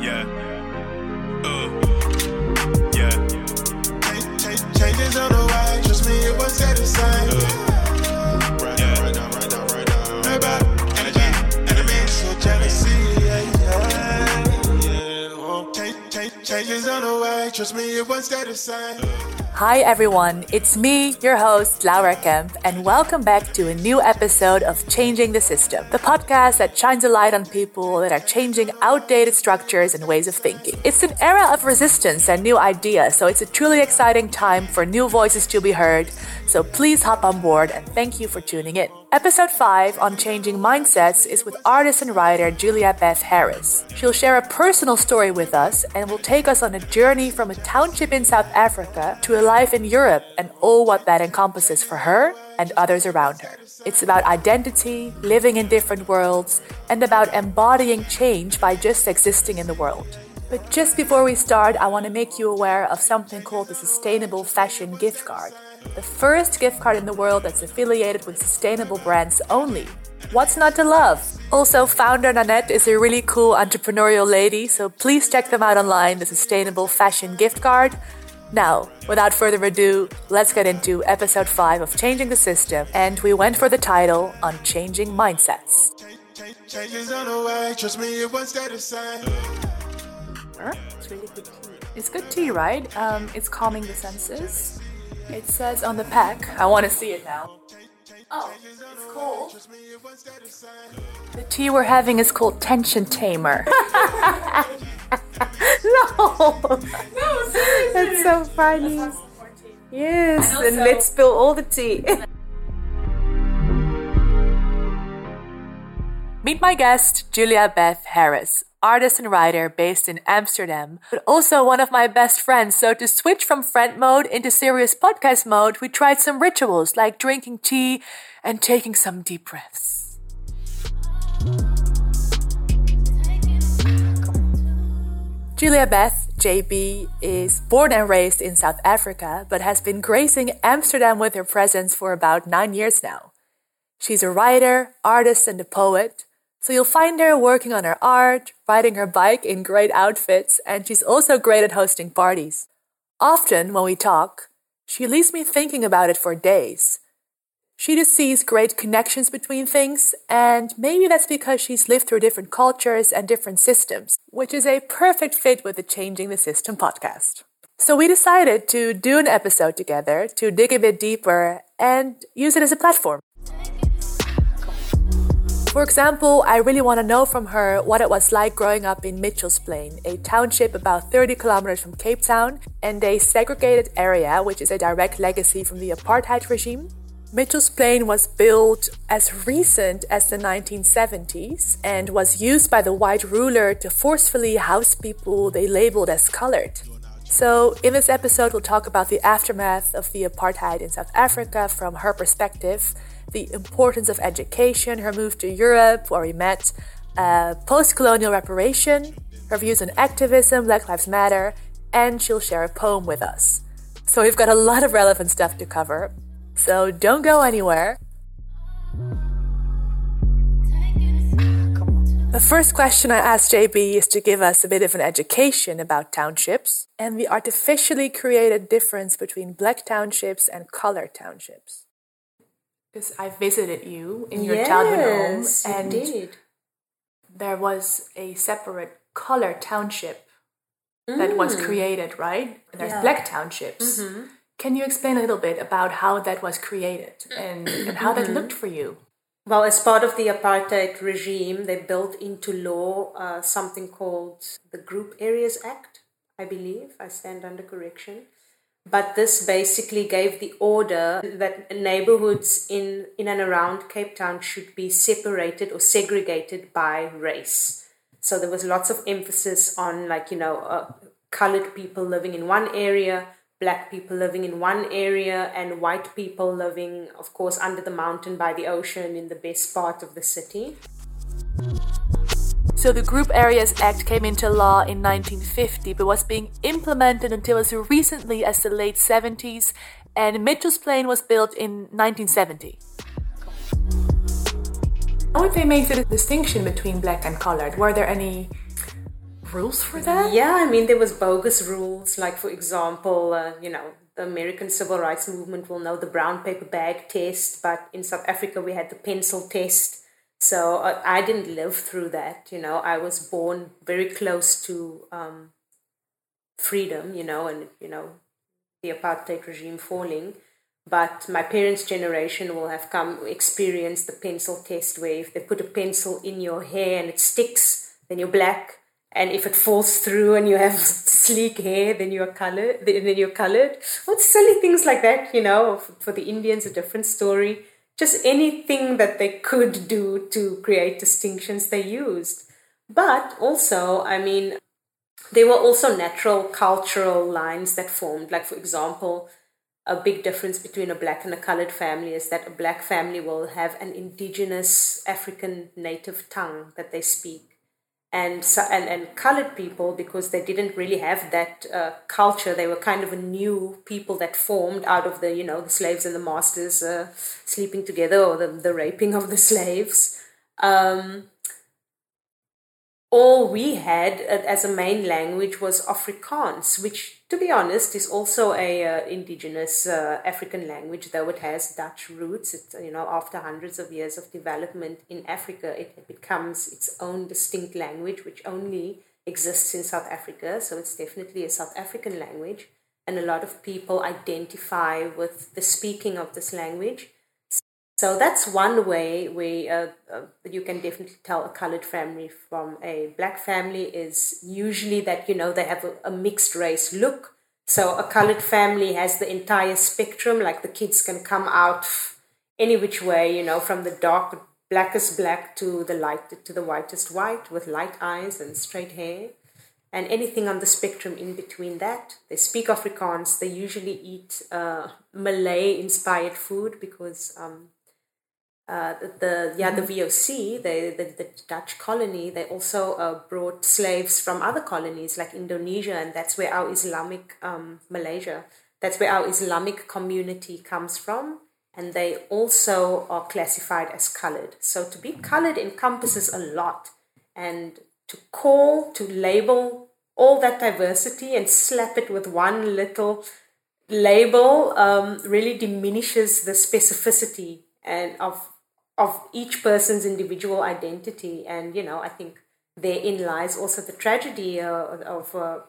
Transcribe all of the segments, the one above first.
Yeah. Uh. Yeah. Changes on the way, trust me, it stay the same. Right Yeah. right now, right now, right now. Right back, energy, enemies, so jealousy, yeah, yeah, yeah. Oh, change, change, changes on the way, trust me, it won't the same. Hi everyone, it's me, your host, Laura Kemp, and welcome back to a new episode of Changing the System, the podcast that shines a light on people that are changing outdated structures and ways of thinking. It's an era of resistance and new ideas, so it's a truly exciting time for new voices to be heard. So please hop on board and thank you for tuning in. Episode 5 on changing mindsets is with artist and writer Julia Beth Harris. She'll share a personal story with us and will take us on a journey from a township in South Africa to a life in Europe and all what that encompasses for her and others around her. It's about identity, living in different worlds, and about embodying change by just existing in the world. But just before we start, I want to make you aware of something called the Sustainable Fashion Gift Card. The first gift card in the world that's affiliated with sustainable brands only. What's not to love? Also, founder Nanette is a really cool entrepreneurial lady, so please check them out online, the Sustainable Fashion Gift Card. Now, without further ado, let's get into episode 5 of Changing the System, and we went for the title on changing mindsets. Change, changes on the way, trust me, it won't stay the same. It's really good tea. It's good tea, right? Um, it's calming the senses. It says on the pack, I want to see it now. Oh, it's cold. Trust me, it won't stay the tea we're having is called Tension Tamer. no! No, seriously! That's so funny. Yes, and let's spill all the tea. Meet my guest, Julia Beth Harris, artist and writer based in Amsterdam, but also one of my best friends. So to switch from friend mode into serious podcast mode, we tried some rituals like drinking tea and taking some deep breaths. Julia Beth, JB, is born and raised in South Africa, but has been gracing Amsterdam with her presence for about nine years now. She's a writer, artist, and a poet, so you'll find her working on her art, riding her bike in great outfits, and she's also great at hosting parties. Often, when we talk, she leaves me thinking about it for days. She just sees great connections between things, and maybe that's because she's lived through different cultures and different systems, which is a perfect fit with the Changing the System podcast. So we decided to do an episode together to dig a bit deeper and use it as a platform. For example, I really want to know from her what it was like growing up in Mitchell's Plain, a township about 30 kilometers from Cape Town and a segregated area, which is a direct legacy from the apartheid regime. Mitchell's Plain was built as recent as the 1970s and was used by the white ruler to forcefully house people they labeled as colored. So, in this episode, we'll talk about the aftermath of the apartheid in South Africa from her perspective, the importance of education, her move to Europe, where we met, uh, post colonial reparation, her views on activism, Black Lives Matter, and she'll share a poem with us. So, we've got a lot of relevant stuff to cover. So, don't go anywhere. The first question I asked JB is to give us a bit of an education about townships and the artificially created difference between black townships and colored townships. Because I visited you in your childhood home Yes, and did. there was a separate color township that was created, right? There's Mm. Yeah. Mm-hmm. black townships. Can you explain a little bit about how that was created and, and how Mm-hmm. that looked for you? Well, as part of the apartheid regime, they built into law uh, something called the Group Areas Act, I believe. I stand under correction. But this basically gave the order that neighborhoods in, in and around Cape Town should be separated or segregated by race. So there was lots of emphasis on, like, you know, uh, colored people living in one area, black people living in one area, and white people living, of course, under the mountain by the ocean in the best part of the city. So the Group Areas Act came into law in 1950 but was being implemented until as recently as the late 70s and Mitchell's Plain was built in 1970. How would they make the distinction between black and colored? Were there any rules for that? Yeah, I mean, there was bogus rules. Like, for example, uh, you know, the American Civil Rights Movement will know the brown paper bag test, but in South Africa we had the pencil test. So uh, I didn't live through that. You know, I was born very close to um, freedom. You know, and you know, the apartheid regime falling. But my parents' generation will have come experience the pencil test, if they put a pencil in your hair and it sticks, then you're black and if it falls through and you have sleek hair then you're colored then you're colored what silly things like that you know for the indians a different story just anything that they could do to create distinctions they used. But also i mean there were also natural cultural lines that formed. Like for example a big difference between a black and a colored family is that a black family will have an indigenous african native tongue that they speak and and and colored people because they didn't really have that uh, culture. They were kind of a new people that formed out of the you know the slaves and the masters uh, sleeping together or the the raping of the slaves. Um, all we had as a main language was Afrikaans, which, to be honest, is also a uh, indigenous uh, African language, though it has Dutch roots. It, you know, after hundreds of years of development in Africa, it becomes its own distinct language, which only exists in South Africa. So it's definitely a South African language, and a lot of people identify with the speaking of this language. So that's one way where uh, uh, you can definitely tell a colored family from a black family is usually that you know they have a, a, mixed race look. So a colored family has the entire spectrum, like the kids can come out any which way, you know, from the dark blackest black to the light to the whitest white with light eyes and straight hair and anything on the spectrum in between that. They speak Afrikaans. They usually eat uh, Malay inspired food because um, uh, the, the yeah the mm-hmm. VOC the, the, the Dutch colony they also uh, brought slaves from other colonies like Indonesia and that's where our Islamic um, Malaysia that's where our Islamic community comes from and they also are classified as colored so to be colored encompasses a lot and to call to label all that diversity and slap it with one little label um, really diminishes the specificity and of of each person's individual identity. And, you know, I think therein lies also the tragedy uh, of, uh,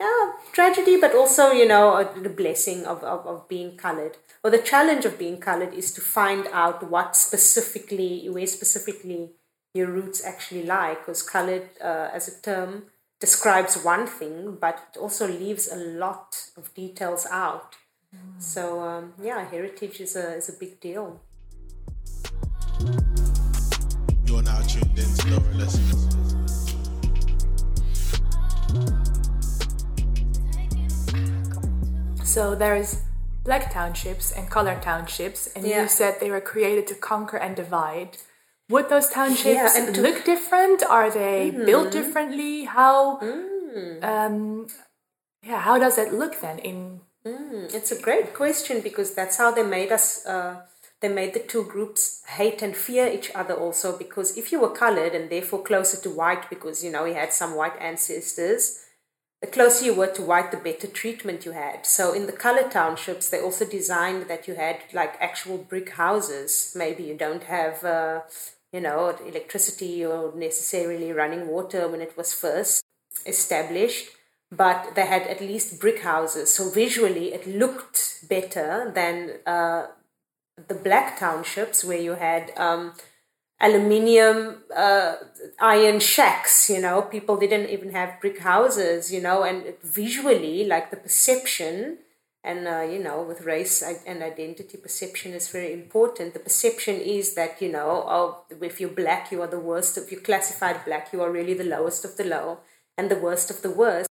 yeah, tragedy, but also, you know, uh, the blessing of, of, of being colored. Or the challenge of being colored is to find out what specifically, where specifically your roots actually lie, because colored uh, as a term describes one thing, but it also leaves a lot of details out. Mm. So, um, yeah, heritage is a, is a big deal. You're now tuned in to Laura Lessons. So there's black townships and color townships, and yeah. you said they were created to conquer and divide. Would those townships yeah, look different? Are they mm-hmm. built differently? How? Mm. Um, yeah, how does it look then? In mm, it's a great question because that's how they made us. Uh, they made the two groups hate and fear each other also because if you were colored and therefore closer to white because you know you had some white ancestors the closer you were to white the better treatment you had. So in the color townships they also designed that you had like actual brick houses. Maybe you don't have uh, you know electricity or necessarily running water when it was first established but they had at least brick houses. So visually it looked better than uh, the black townships where you had um, aluminium uh, iron shacks you know people didn't even have brick houses you know and visually like the perception and uh, you know with race and identity perception is very important. The perception is that you know oh, if you're black you are the worst if you're classified black you are really the lowest of the low and the worst of the worst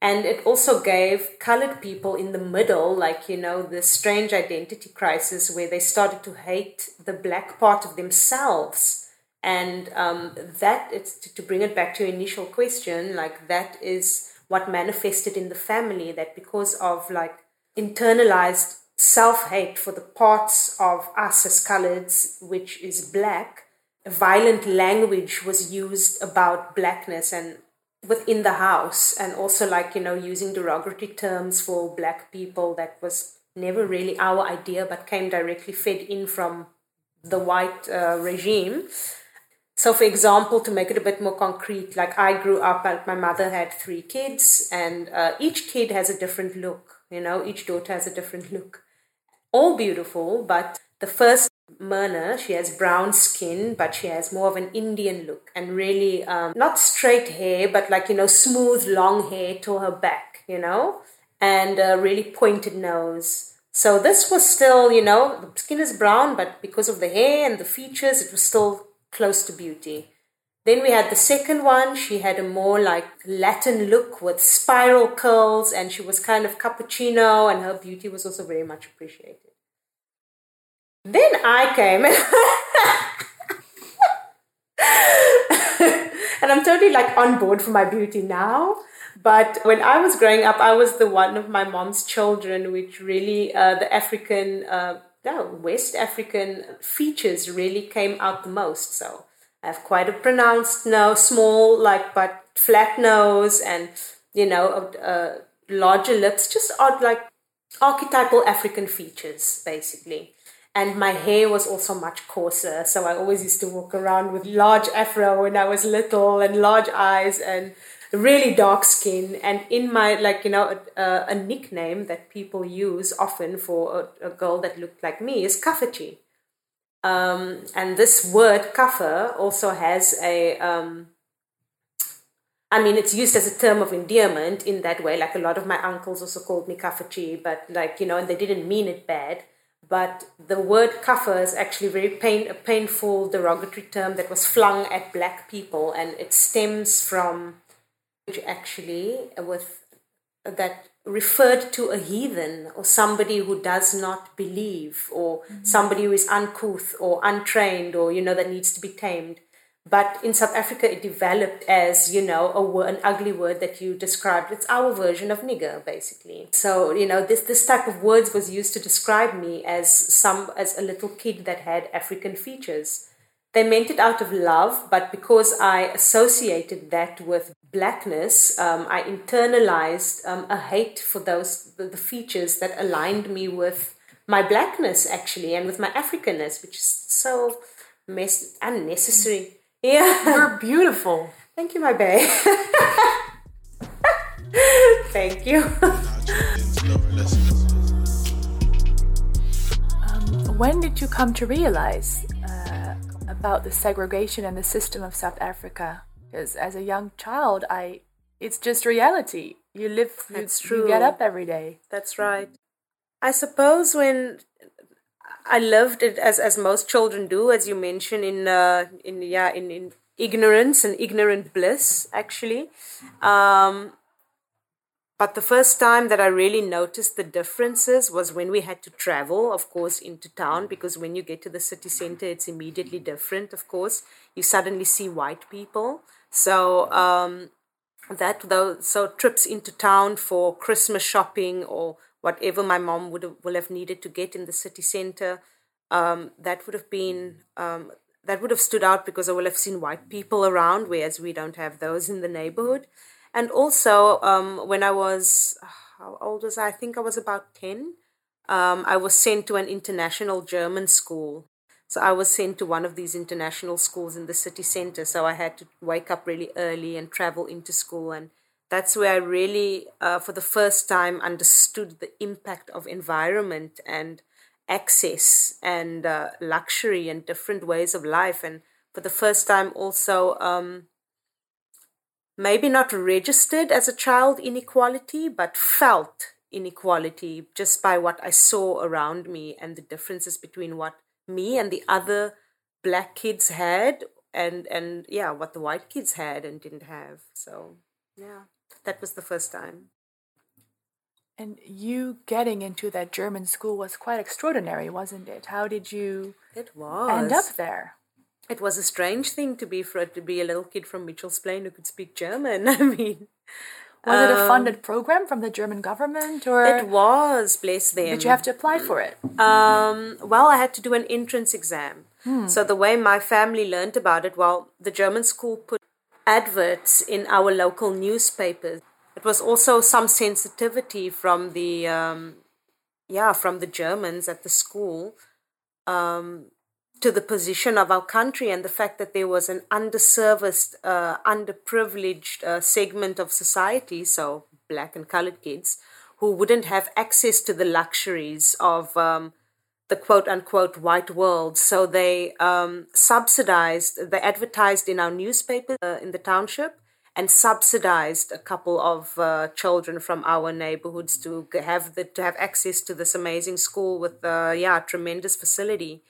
and it also gave colored people in the middle like you know the strange identity crisis where they started to hate the black part of themselves. And um, that it's to, to bring it back to your initial question like that is what manifested in the family that because of like internalized self-hate for the parts of us as coloreds which is black violent language was used about blackness and within the house and also like you know using derogatory terms for black people that was never really our idea but came directly fed in from the white uh, regime. So for example to make it a bit more concrete like i grew up my mother had three kids and uh, each kid has a different look you know each daughter has a different look. All beautiful but the first Myrna, she has brown skin, but she has more of an Indian look and really um, not straight hair, but like, you know, smooth, long hair to her back, you know, and a really pointed nose. So this was still, you know, the skin is brown, but because of the hair and the features, it was still close to beauty. Then we had the second one. She had a more like Latin look with spiral curls, and she was kind of cappuccino, and her beauty was also very much appreciated. Then I came and I'm totally like on board for my beauty now. But when I was growing up, I was the one of my mom's children, which really uh, the African, uh, no, West African features really came out the most. So I have quite a pronounced nose, small, like, but flat nose, and you know, uh, larger lips, just odd, like archetypal African features, basically and my hair was also much coarser. So I always used to walk around with large afro when I was little and large eyes and really dark skin. And in my, like, you know, a, a nickname that people use often for a, a girl that looked like me is Kafferchi. Um, and this word kaffer also has a, um, I mean, it's used as a term of endearment in that way. Like a lot of my uncles also called me Kafferchi, but like, you know, and they didn't mean it bad but the word kafir is actually very pain, a painful derogatory term that was flung at black people and it stems from which actually with that referred to a heathen or somebody who does not believe or mm-hmm. somebody who is uncouth or untrained or you know that needs to be tamed but in South Africa, it developed as, you know, a an ugly word that you described. It's our version of nigger, basically. So, you know, this, this type of words was used to describe me as some, as a little kid that had African features. They meant it out of love, but because I associated that with blackness, um, I internalized um, a hate for those, the, the features that aligned me with my blackness, actually, and with my Africanness, which is so unnecessary. Yeah. You're beautiful. Thank you, my babe. Thank you. um, when did you come to realize uh, about the segregation and the system of South Africa? Because as a young child, I it's just reality. You live, That's you, true. you get up every day. That's right. I suppose when I loved it as as most children do, as you mentioned in uh, in yeah in, in ignorance and ignorant bliss actually. Um, but the first time that I really noticed the differences was when we had to travel, of course, into town, because when you get to the city center, it's immediately different, of course. You suddenly see white people. So, um, that though, so trips into town for Christmas shopping or whatever my mom would have, will have needed to get in the city center. Um, that would have been um, that would have stood out because I will have seen white people around, whereas we don't have those in the neighborhood. And also, um, when I was how old was I? I think I was about ten. Um, I was sent to an international German school. So I was sent to one of these international schools in the city center. So I had to wake up really early and travel into school and that's where I really, uh, for the first time, understood the impact of environment and access and uh, luxury and different ways of life. And for the first time, also, um, maybe not registered as a child inequality, but felt inequality just by what I saw around me and the differences between what me and the other black kids had and and yeah what the white kids had and didn't have so yeah that was the first time. And you getting into that German school was quite extraordinary, wasn't it? How did you it was. end up there? It was a strange thing to be for to be a little kid from Mitchell's Plain who could speak German. I mean, was um, it a um, funded program from the German government, or it was? Bless them. Did you have to apply for it? Um, well, I had to do an entrance exam. Hmm. So the way my family learned about it, well, the German school put adverts in our local newspapers. It was also some sensitivity from the um, yeah from the Germans at the school um, to the position of our country and the fact that there was an underserviced, uh, underprivileged uh, segment of society, so black and colored kids, who wouldn't have access to the luxuries of um, the quote unquote white world. So they um, subsidized, they advertised in our newspaper uh, in the township and subsidized a couple of uh, children from our neighborhoods to have the, to have access to this amazing school with uh, yeah tremendous facility,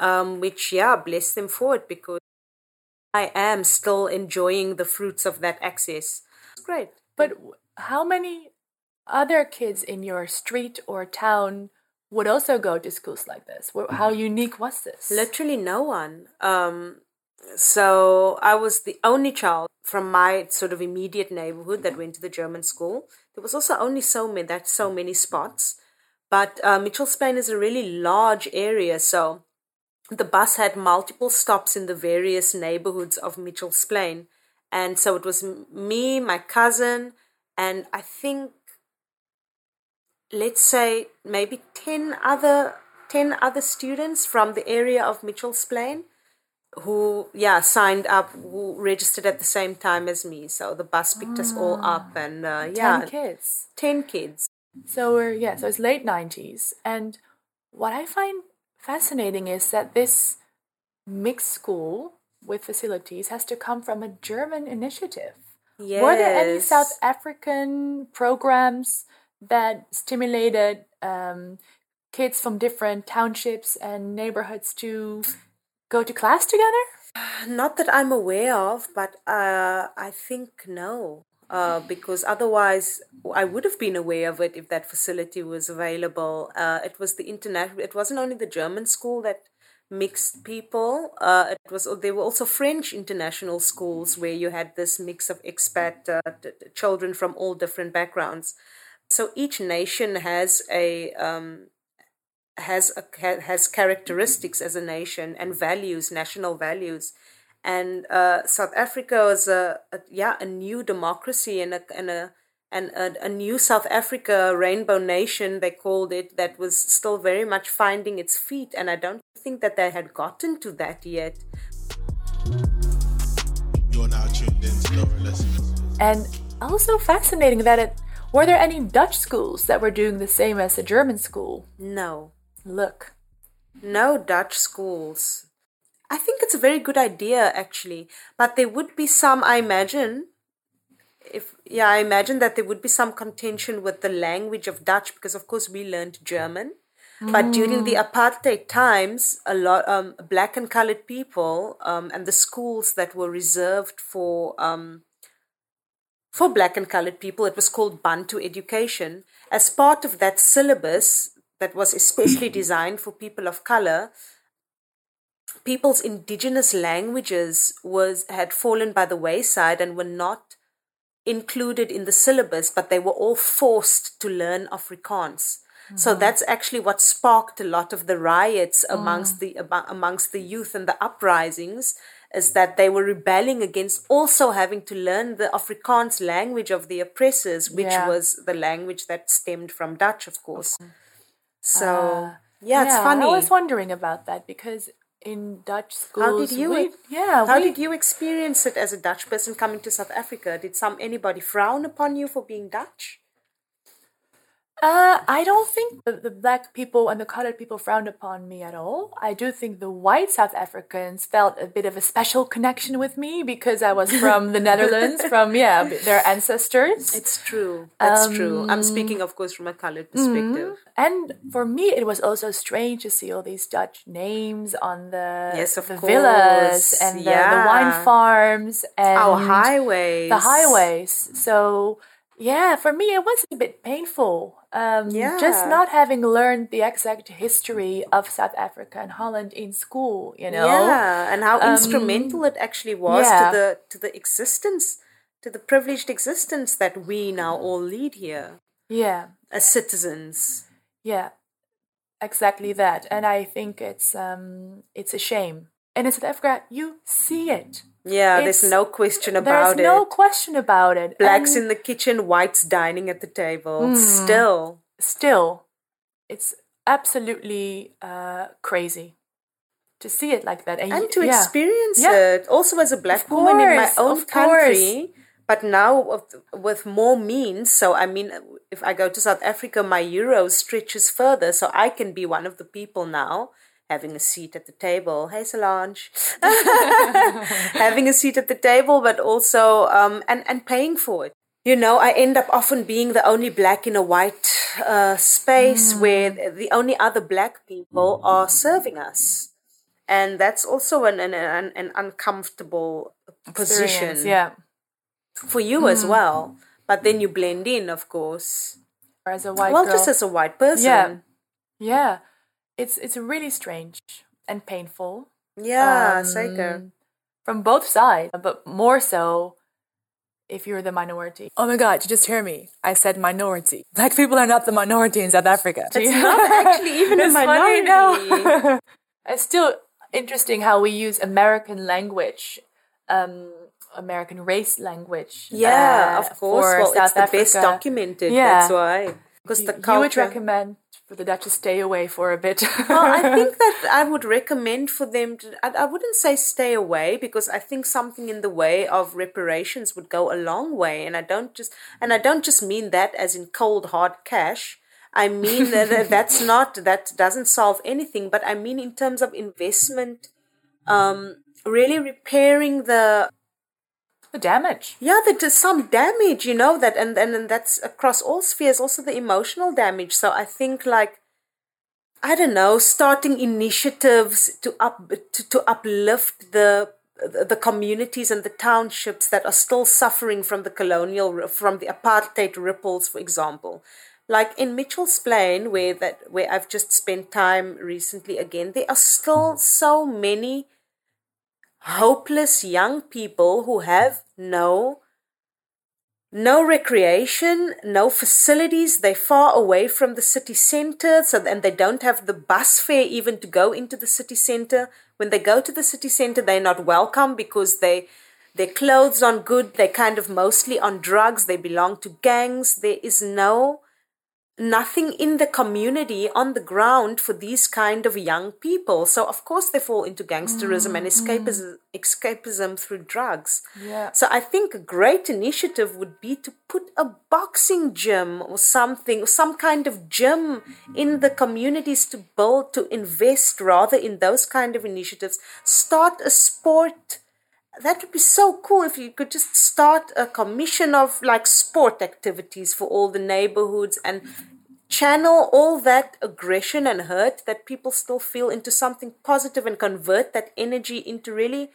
um, which yeah bless them for it because I am still enjoying the fruits of that access. It's great. But how many other kids in your street or town would also go to schools like this? How unique was this? Literally no one. Um, so I was the only child from my sort of immediate neighborhood that went to the German school. There was also only so many that so many spots, but uh, Mitchell's Plain is a really large area, so the bus had multiple stops in the various neighborhoods of Mitchell's Plain, and so it was me, my cousin, and I think let's say maybe 10 other 10 other students from the area of Mitchell's Plain who yeah signed up who registered at the same time as me. So the bus picked us all up and uh, yeah 10 kids. 10 kids. So we're yeah so it's late 90s and what i find fascinating is that this mixed school with facilities has to come from a german initiative. Yes. were there any south african programs that stimulated um, kids from different townships and neighborhoods to go to class together? Not that I'm aware of, but uh, I think no. Uh, because otherwise, I would have been aware of it if that facility was available. Uh, it was the international. It wasn't only the German school that mixed people. Uh, it was there were also French international schools where you had this mix of expat uh, children from all different backgrounds. So each nation has a um, has a, has characteristics as a nation and values, national values. And uh, South Africa was a, a, yeah a new democracy and a and a and a, a new South Africa rainbow nation they called it that was still very much finding its feet. And I don't think that they had gotten to that yet. You're now tuned in to Laura Lessons. And also fascinating that it were there any Dutch schools that were doing the same as the German school? No. Look. No Dutch schools. I think it's a very good idea actually, but there would be some I imagine if yeah, I imagine that there would be some contention with the language of Dutch because of course we learned German. But during the apartheid times, a lot um, black and colored people um, and the schools that were reserved for um, for black and colored people, it was called Bantu education. As part of that syllabus that was especially designed for people of color, people's indigenous languages was had fallen by the wayside and were not included in the syllabus, but they were all forced to learn Afrikaans. So mm-hmm. that's actually what sparked a lot of the riots oh. amongst the amongst the youth and the uprisings is that they were rebelling against also having to learn the Afrikaans language of the oppressors, which Yeah. was the language that stemmed from Dutch, of course. So Uh, yeah, it's funny. I was wondering about that because in Dutch schools, How did you? we- yeah, How we- did you experience it as a Dutch person coming to South Africa? Did some anybody frown upon you for being Dutch? Uh, I don't think the, the black people and the colored people frowned upon me at all. I do think the white South Africans felt a bit of a special connection with me because I was from the Netherlands, from yeah, their ancestors. It's true. That's true. Um, I'm speaking, of course, from a colored perspective. And for me, it was also strange to see all these Dutch names on the, Yes, of the course. villas and the, the wine farms and Our highways. the highways. So yeah, for me, it was a bit painful. Um, yeah. just not having learned the exact history of South Africa and Holland in school. You know, Yeah, and how instrumental it actually was Um, yeah. to the to the existence, to the privileged existence that we now all lead here yeah, as citizens. yeah, exactly that. And I think it's um, it's a shame. And in South Africa, you see it Yeah, there's no question There's about it. There's no question about it. Blacks And in the kitchen, whites dining at the table. Hmm. Still. still, it's absolutely uh, crazy to see it like that. And y- to yeah. experience Yeah. it. Also as a black woman in my own country. But now with more means, so I mean, if I go to South Africa, my euro stretches further, so I can be one of the people now having a seat at the table. Hey, Solange, having a seat at the table, but also um, and and paying for it. You know, I end up often being the only black in a white uh, space where the only other black people are serving us, and that's also an an, an, an uncomfortable position Yeah. for you as well. But then you blend in, of course. Or as a white well, girl. just as a white person. Yeah. yeah. It's it's really strange and painful. Yeah, Um, zeker. From both sides, but more so if you're the minority. Oh my god, you just hear me. I said minority. Black people are not the minority in South Africa. It's not actually even a funny, minority. no. it's still interesting how we use American language, um, American race language. Yeah, uh, of course. Well, it's South the best documented. Yeah. That's why. Because the culture... You would recommend for the Dutch to stay away for a bit. well, I think that I would recommend for them to. I, I wouldn't say stay away because I think something in the way of reparations would go a long way, and I don't just and I don't just mean that as in cold hard cash. I mean that that- that's not that doesn't solve anything, but I mean in terms of investment, um, really repairing the the damage. yeah that there's some damage you know that and, and and that's across all spheres also the emotional damage so i think like i don't know starting initiatives to up to, to uplift the the communities and the townships that are still suffering from the colonial from the apartheid ripples for example like in Mitchell's Plain where that where I've just spent time recently again there are still so many hopeless young people who have no no recreation, no facilities. They're far away from the city center, so and they don't have the bus fare even to go into the city center. When they go to the city center, they're not welcome because they their clothes aren't good. They're kind of mostly on drugs. They belong to gangs. There is no nothing in the community on the ground for these kind of young people. So of course they fall into gangsterism and mm-hmm. escapism, escapism through drugs. Yeah. So I think a great initiative would be to put a boxing gym or something, some kind of gym in the communities to build, to invest rather in those kind of initiatives. Start a sport that would be so cool if you could just start a commission of like sport activities for all the neighborhoods and channel all that aggression and hurt that people still feel into something positive and convert that energy into really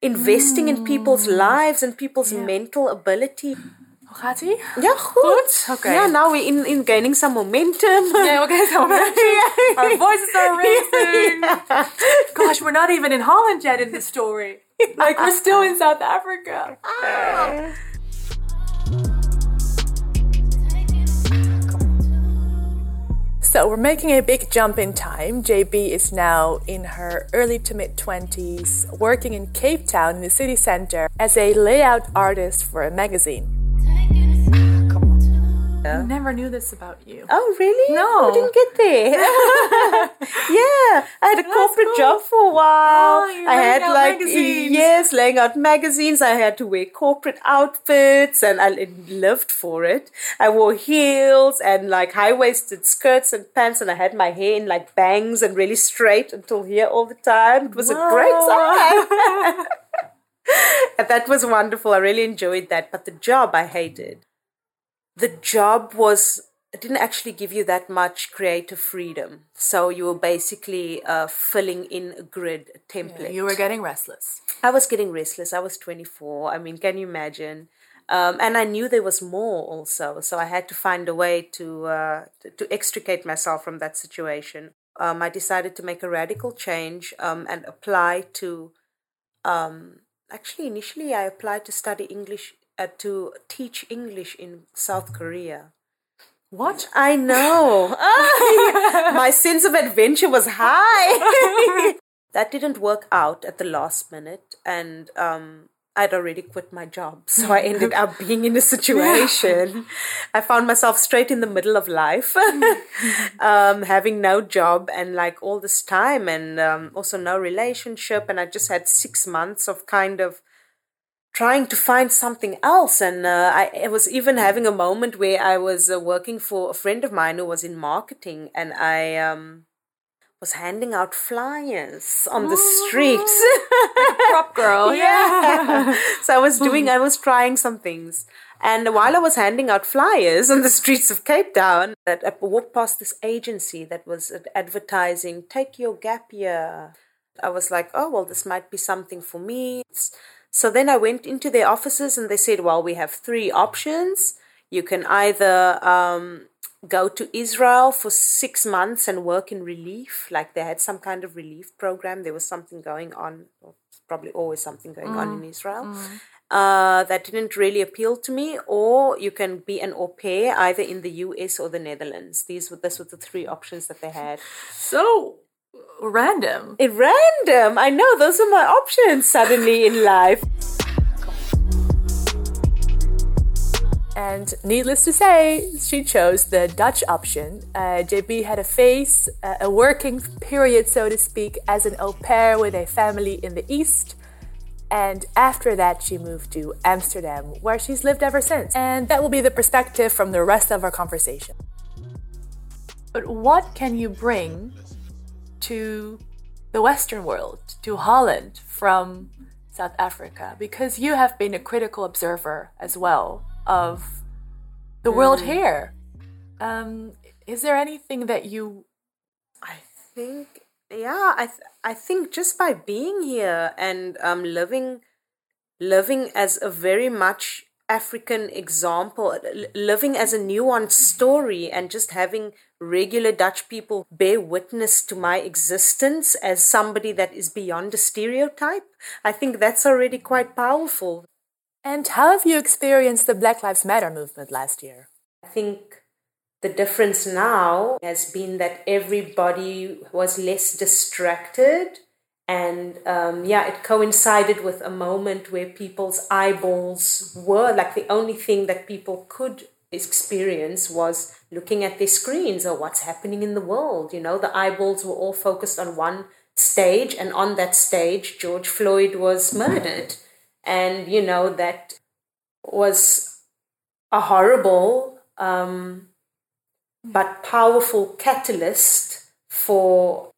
investing in people's mm. lives and people's mental ability. Hoe gaat ie? Ja, goed. Oké. Ja, now we're in, in gaining some momentum. Yeah, okay, so our voices are raising. Gosh, we're not even in Holland yet in this story. Like we're still in South Africa. Ah, so we're making a big jump in time. JB is now in her early to mid 20s, working in Cape Town in the city center as a layout artist for a magazine. I never knew this about you. Oh, really? No. I didn't get there. yeah, I had a corporate cool. job for a while. Oh, I had like magazines. yes, laying out magazines. I had to wear corporate outfits, and I lived for it. I wore heels and like high waisted skirts and pants, and I had my hair in like bangs and really straight until here all the time. It was a great time. That was wonderful. I really enjoyed that. But the job I hated. The job was it didn't actually give you that much creative freedom. So you were basically uh, filling in a grid, a template. You were getting restless. I was getting restless. I was 24. I mean, can you imagine? Um, and I knew there was more also. So I had to find a way to, uh, to, to extricate myself from that situation. Um, I decided to make a radical change um, and apply to. Um, actually, initially, I applied to study English, uh, to teach English in South Korea. What? I know. My sense of adventure was high. that didn't work out at the last minute, and um, I'd already quit my job. So I ended up being in a situation. I found myself straight in the middle of life, um, having no job and like all this time, and um, also no relationship. And I just had six months of kind of trying to find something else. And uh, I, I, was even having a moment where I was uh, working for a friend of mine who was in marketing, and I um, was handing out flyers on the streets. Prop girl, yeah. so I was doing, I was trying some things. And while I was handing out flyers on the streets of Cape Town, that I walked past this agency that was advertising, take your gap year. I was like, oh, well, this might be something for me. So then I went into their offices and they said, well, we have three options. You can either um, go to Israel for six months and work in relief, like they had some kind of relief program. There was something going on, probably always something going mm. on in Israel. Mm. Uh, that didn't really appeal to me, or you can be an au pair either in the US or the Netherlands. These were this were the three options that they had. So random. Random. I know those are my options suddenly in life. And needless to say, she chose the Dutch option. Uh, JB had a face, uh, a working period, so to speak, as an au pair with a family in the East. And after that, she moved to Amsterdam, where she's lived ever since. And that will be the perspective from the rest of our conversation. But what can you bring to the Western world, to Holland from South Africa? Because you have been a critical observer as well of the world mm. here. Um, is there anything that you? I think, yeah, I th- I think just by being here and um, living, living as a very much African example, living as a nuanced story, and just having regular Dutch people bear witness to my existence as somebody that is beyond a stereotype, I think that's already quite powerful. And how have you experienced the Black Lives Matter movement last year? I think the difference now has been that everybody was less distracted. And um, yeah, it coincided with a moment where people's eyeballs were like the only thing that people could experience was looking at their screens or what's happening in the world. You know, the eyeballs were all focused on one stage, and on that stage, George Floyd was murdered and you know that was a horrible um, but powerful catalyst for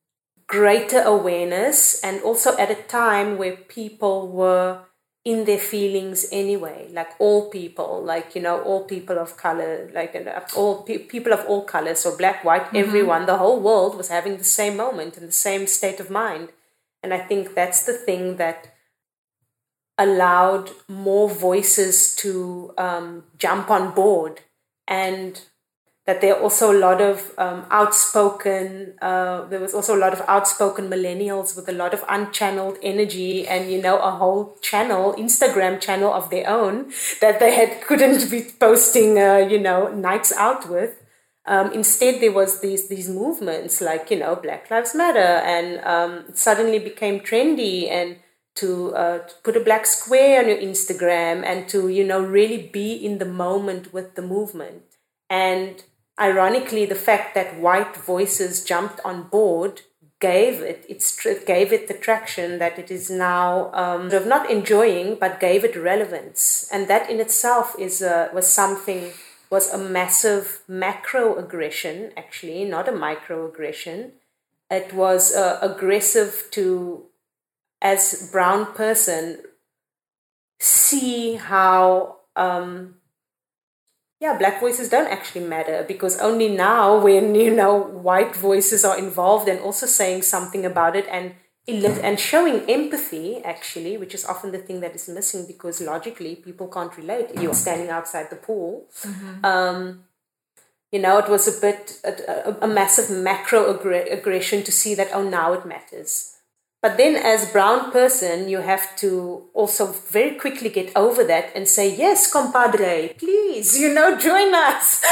greater awareness and also at a time where people were in their feelings anyway like all people like you know all people of color like uh, all pe- people of all colors so black white mm-hmm. everyone the whole world was having the same moment and the same state of mind and i think that's the thing that allowed more voices to um, jump on board and that there are also a lot of um, outspoken uh, there was also a lot of outspoken millennials with a lot of unchanneled energy and you know a whole channel instagram channel of their own that they had couldn't be posting uh, you know nights out with um, instead there was these these movements like you know black lives matter and um, suddenly became trendy and to, uh, to put a black square on your Instagram and to, you know, really be in the moment with the movement. And ironically, the fact that white voices jumped on board gave it its gave it the traction that it is now um, sort of not enjoying, but gave it relevance, and that in itself is a, was something was a massive macro aggression, actually, not a micro aggression. It was uh, aggressive to as brown person see how um, yeah black voices don't actually matter because only now when you know white voices are involved and also saying something about it and and showing empathy actually which is often the thing that is missing because logically people can't relate you're standing outside the pool mm-hmm. um, you know it was a bit a, a, a massive macro aggression to see that oh now it matters but then, as brown person, you have to also very quickly get over that and say, "Yes, compadre, please, you know, join us."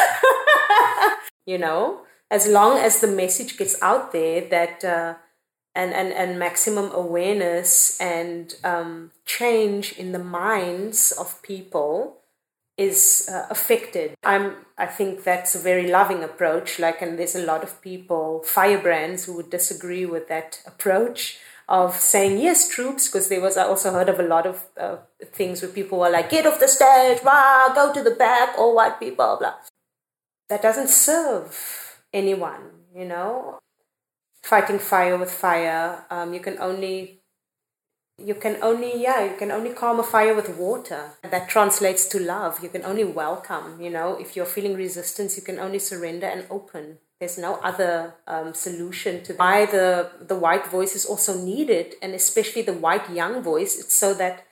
you know, as long as the message gets out there that uh, and, and, and maximum awareness and um, change in the minds of people is uh, affected. I'm I think that's a very loving approach. Like, and there's a lot of people, firebrands, who would disagree with that approach of saying yes, troops, because there was I also heard of a lot of uh, things where people were like, get off the stage, rah, go to the back, all white people, blah. That doesn't serve anyone, you know. Fighting fire with fire, um, you can only you can only yeah you can only calm a fire with water that translates to love you can only welcome you know if you're feeling resistance you can only surrender and open there's no other um, solution to why the the white voice is also needed and especially the white young voice it's so that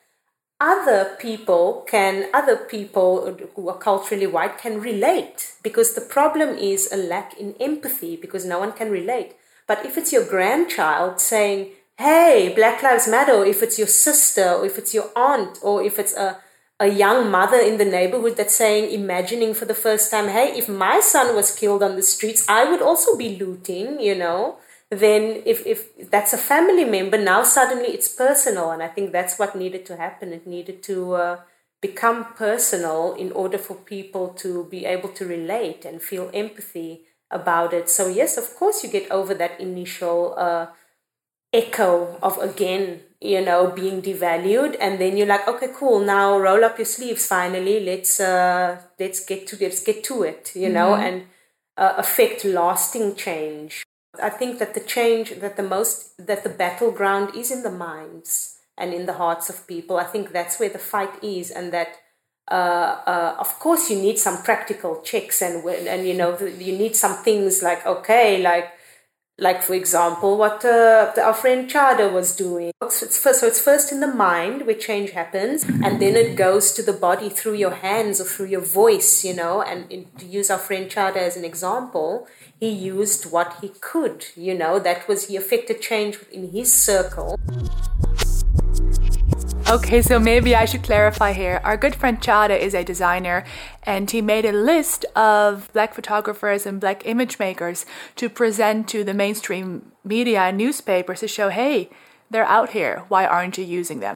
other people can other people who are culturally white can relate. Because the problem is a lack in empathy because no one can relate. But if it's your grandchild saying hey, Black Lives Matter, if it's your sister, or if it's your aunt, or if it's a, a young mother in the neighborhood that's saying, imagining for the first time, hey, if my son was killed on the streets, I would also be looting, you know. Then, if, if that's a family member, now suddenly it's personal. And I think that's what needed to happen. It needed to uh, become personal in order for people to be able to relate and feel empathy about it. So, yes, of course, you get over that initial. Uh, echo of again you know being devalued and then you're like okay cool now roll up your sleeves finally let's uh let's get to let's get to it you know mm-hmm. and uh, affect lasting change i think that the change that the most that the battleground is in the minds and in the hearts of people i think that's where the fight is and that uh, uh, of course you need some practical checks and and you know you need some things like okay like like for example what uh, our friend Chada was doing. It's first, so it's first in the mind where change happens and then it goes to the body through your hands or through your voice you know? And in, to use our friend Chada as an example he used what he could you know? That was he affected change in his circle Okay, so maybe I should clarify here. Our good friend Chada is a designer and he made a list of black photographers and black image makers to present to the mainstream media and newspapers to show, hey, they're out here. Why aren't you using them?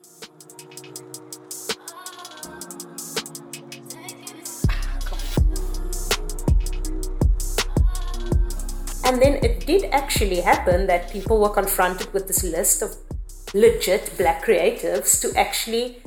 And then it did actually happen that people were confronted with this list of legit black creatives to actually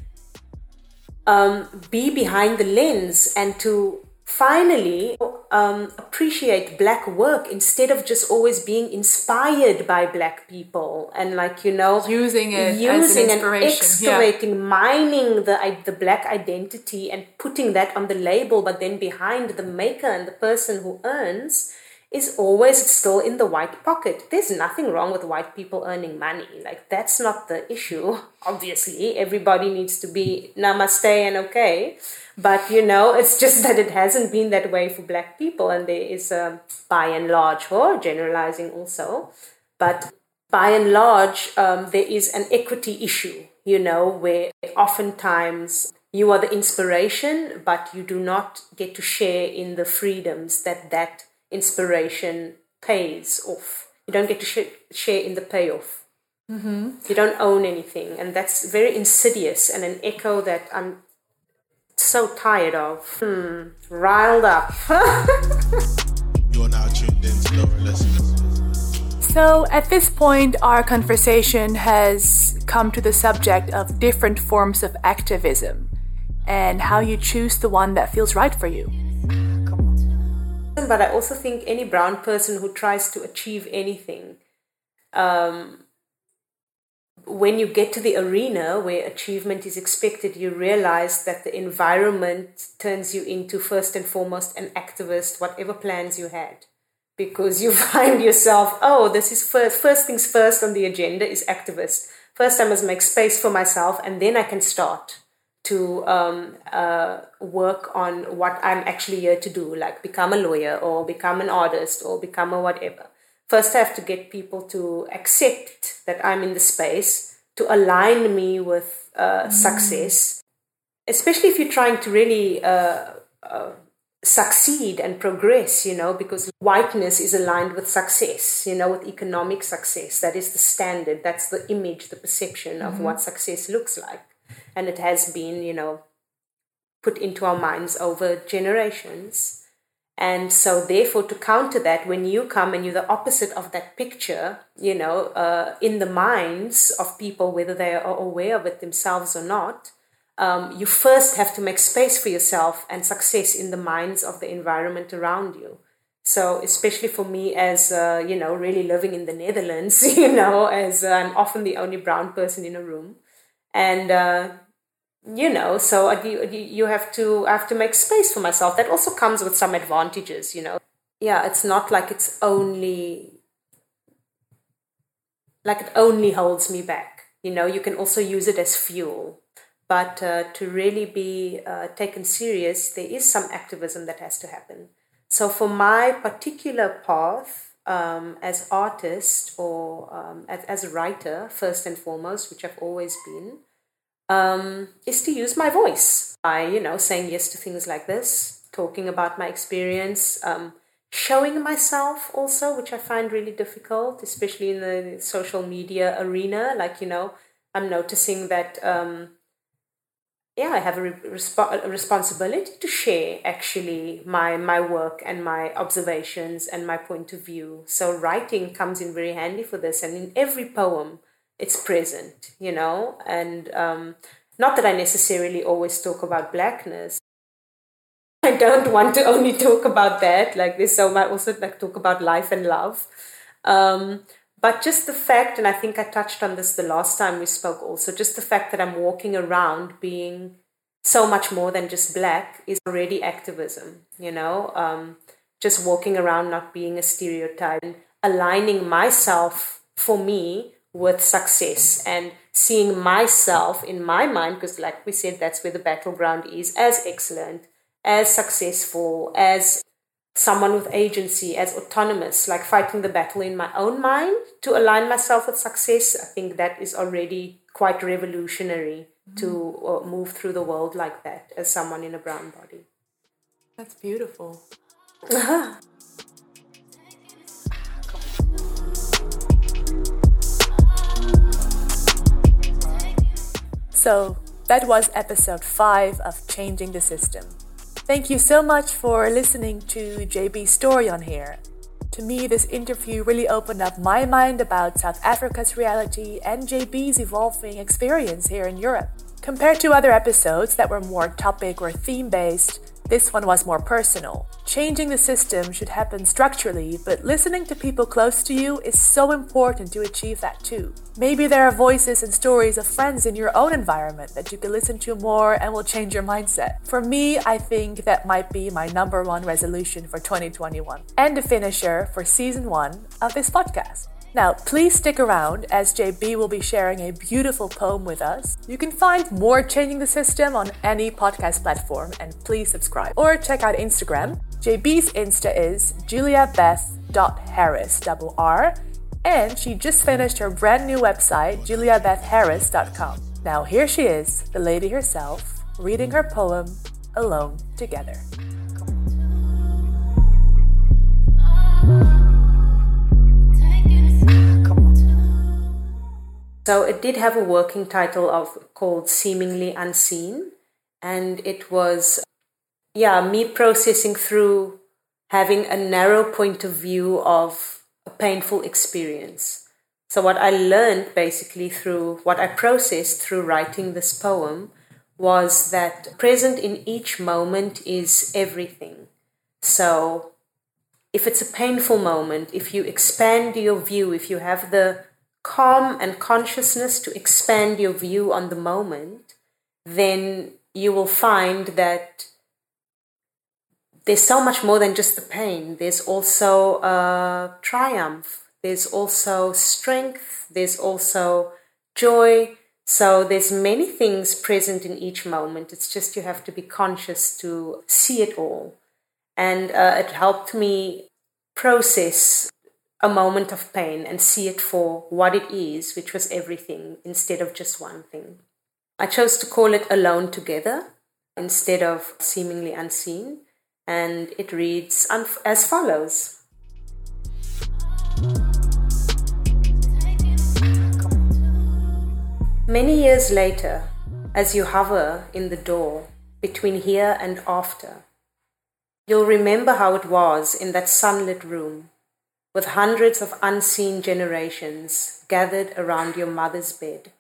um, be behind the lens and to finally um, appreciate black work instead of just always being inspired by black people and like you know using it using an and excavating yeah. mining the the black identity and putting that on the label but then behind the maker and the person who earns is always still in the white pocket. There's nothing wrong with white people earning money. Like, that's not the issue. Obviously, everybody needs to be namaste and okay. But, you know, it's just that it hasn't been that way for black people. And there is, a, by and large, or generalizing also, but by and large, um, there is an equity issue, you know, where oftentimes you are the inspiration, but you do not get to share in the freedoms that that inspiration pays off. You don't get to sh- share in the payoff. Mm-hmm. You don't own anything, and that's very insidious and an echo that I'm so tired of. Hmm, riled up. You're now tuned into Listeners. So, at this point, our conversation has come to the subject of different forms of activism and how you choose the one that feels right for you but I also think any brown person who tries to achieve anything, um, when you get to the arena where achievement is expected, you realize that the environment turns you into first and foremost an activist, whatever plans you had. Because you find yourself, oh, this is first, first things first on the agenda is activist. First, I must make space for myself, and then I can start to um, uh, work on what I'm actually here to do, like become a lawyer or become an artist or become a whatever. First, I have to get people to accept that I'm in the space, to align me with uh, mm. success, especially if you're trying to really uh, uh succeed and progress, you know, because whiteness is aligned with success, you know, with economic success. That is the standard, that's the image, the perception mm-hmm. of what success looks like. And it has been, you know, put into our minds over generations. And so, therefore, to counter that, when you come and you're the opposite of that picture, you know, uh, in the minds of people, whether they are aware of it themselves or not, um, you first have to make space for yourself and success in the minds of the environment around you. So, especially for me, as uh, you know, really living in the Netherlands, you know, as uh, I'm often the only brown person in a room, and uh, you know, so you, have to I have to make space for myself. That also comes with some advantages, you know. Yeah, it's not like it's only like it only holds me back. You know, you can also use it as fuel but uh, to really be uh, taken serious, there is some activism that has to happen. So, for my particular path um, as artist or um, as, as a writer, first and foremost, which I've always been, um, is to use my voice. by, you know, saying yes to things like this, talking about my experience, um, showing myself also, which I find really difficult, especially in the social media arena. Like, you know, I'm noticing that um, yeah, I have a, resp- a responsibility to share actually my my work and my observations and my point of view. So writing comes in very handy for this, and in every poem, it's present, you know. And um, not that I necessarily always talk about blackness. I don't want to only talk about that. Like this, so I also like talk about life and love. Um, but just the fact, and I think I touched on this the last time we spoke also, just the fact that I'm walking around being so much more than just black is already activism, you know? Um, just walking around not being a stereotype and aligning myself for me with success and seeing myself in my mind, because like we said, that's where the battleground is, as excellent, as successful, as someone with agency, as autonomous, like fighting the battle in my own mind to align myself with success, I think that is already quite revolutionary mm-hmm. to uh, move through the world like that as someone in a brown body. That's beautiful. so, that was episode 5 of Changing the System. Thank you so much for listening to JB's story on here. To me, this interview really opened up my mind about South Africa's reality and JB's evolving experience here in Europe. Compared to other episodes that were more topic or theme based, this one was more personal. Changing the system should happen structurally, but listening to people close to you is so important to achieve that too. Maybe there are voices and stories of friends in your own environment that you can listen to more and will change your mindset. For me, I think that might be my number one resolution for 2021 and the finisher for season one of this podcast. Now, please stick around as JB will be sharing a beautiful poem with us. You can find more Changing the System on any podcast platform and please subscribe or check out Instagram. JB's Insta is juliabeth.harris, double R, and she just finished her brand new website, juliabethharris.com. Now, here she is, the lady herself, reading her poem, Alone Together. Ah. So it did have a working title of called Seemingly Unseen, and it was yeah, me processing through having a narrow point of view of a painful experience. So what I learned basically through what I processed through writing this poem was that present in each moment is everything. So if it's a painful moment, if you expand your view, if you have the calm and consciousness to expand your view on the moment, then you will find that there's so much more than just the pain. There's also a triumph, there's also strength, there's also joy. So there's many things present in each moment. It's just you have to be conscious to see it all. And uh, it helped me process a moment of pain and see it for what it is, which was everything, instead of just one thing. I chose to call it Alone Together instead of Seemingly Unseen. and it reads as follows. Many years later, as you hover in the door between here and after, you'll remember how it was in that sunlit room with hundreds of unseen generations gathered around your mother's bed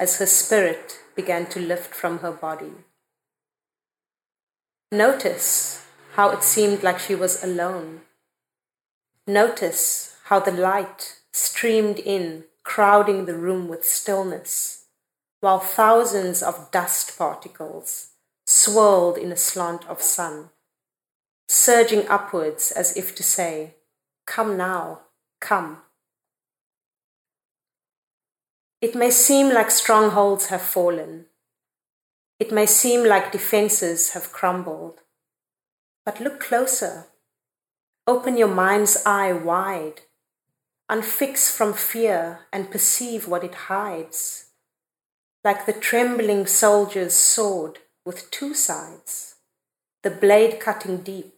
as her spirit began to lift from her body. Notice how it seemed like she was alone. Notice how the light streamed in, crowding the room with stillness, while thousands of dust particles swirled in a slant of sun, surging upwards as if to say, Come now, come. It may seem like strongholds have fallen. It may seem like defenses have crumbled. But look closer. Open your mind's eye wide. Unfix from fear and perceive what it hides. Like the trembling soldier's sword with two sides, the blade cutting deep,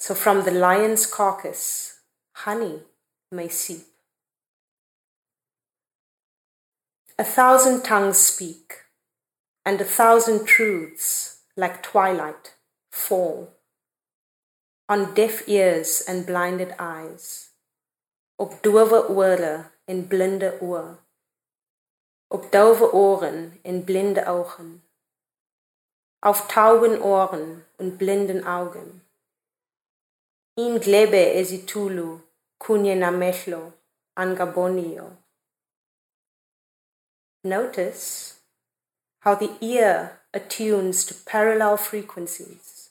so from the lion's carcass, honey may seep. A thousand tongues speak, and a thousand truths, like twilight, fall on deaf ears and blinded eyes, op dowe ore en blinde oë, op dove oren en blinde ogen, auf tauben oren und blinden Augen. In glebe esitulu kunye namehlo angabonio. Notice how the ear attunes to parallel frequencies.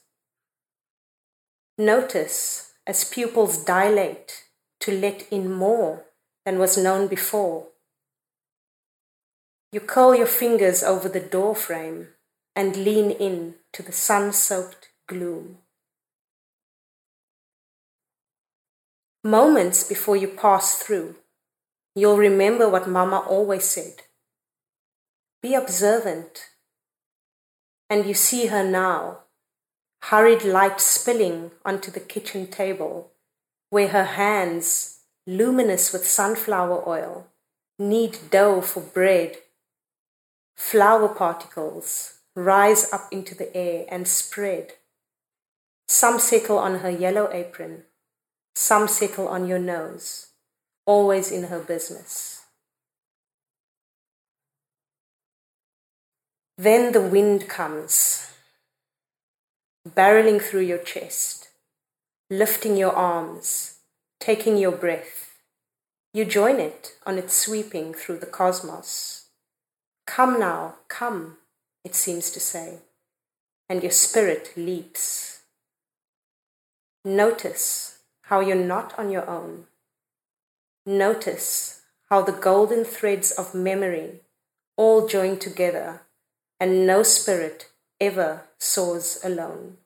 Notice as pupils dilate to let in more than was known before. You curl your fingers over the door frame and lean in to the sun soaked gloom. Moments before you pass through, you'll remember what Mama always said be observant. And you see her now, hurried light spilling onto the kitchen table, where her hands, luminous with sunflower oil, knead dough for bread. Flour particles rise up into the air and spread. Some settle on her yellow apron, some settle on your nose, always in her business. Then the wind comes, barreling through your chest, lifting your arms, taking your breath. You join it on its sweeping through the cosmos. Come now, come, it seems to say, and your spirit leaps. Notice how you're not on your own. Notice how the golden threads of memory all join together and no spirit ever soars alone.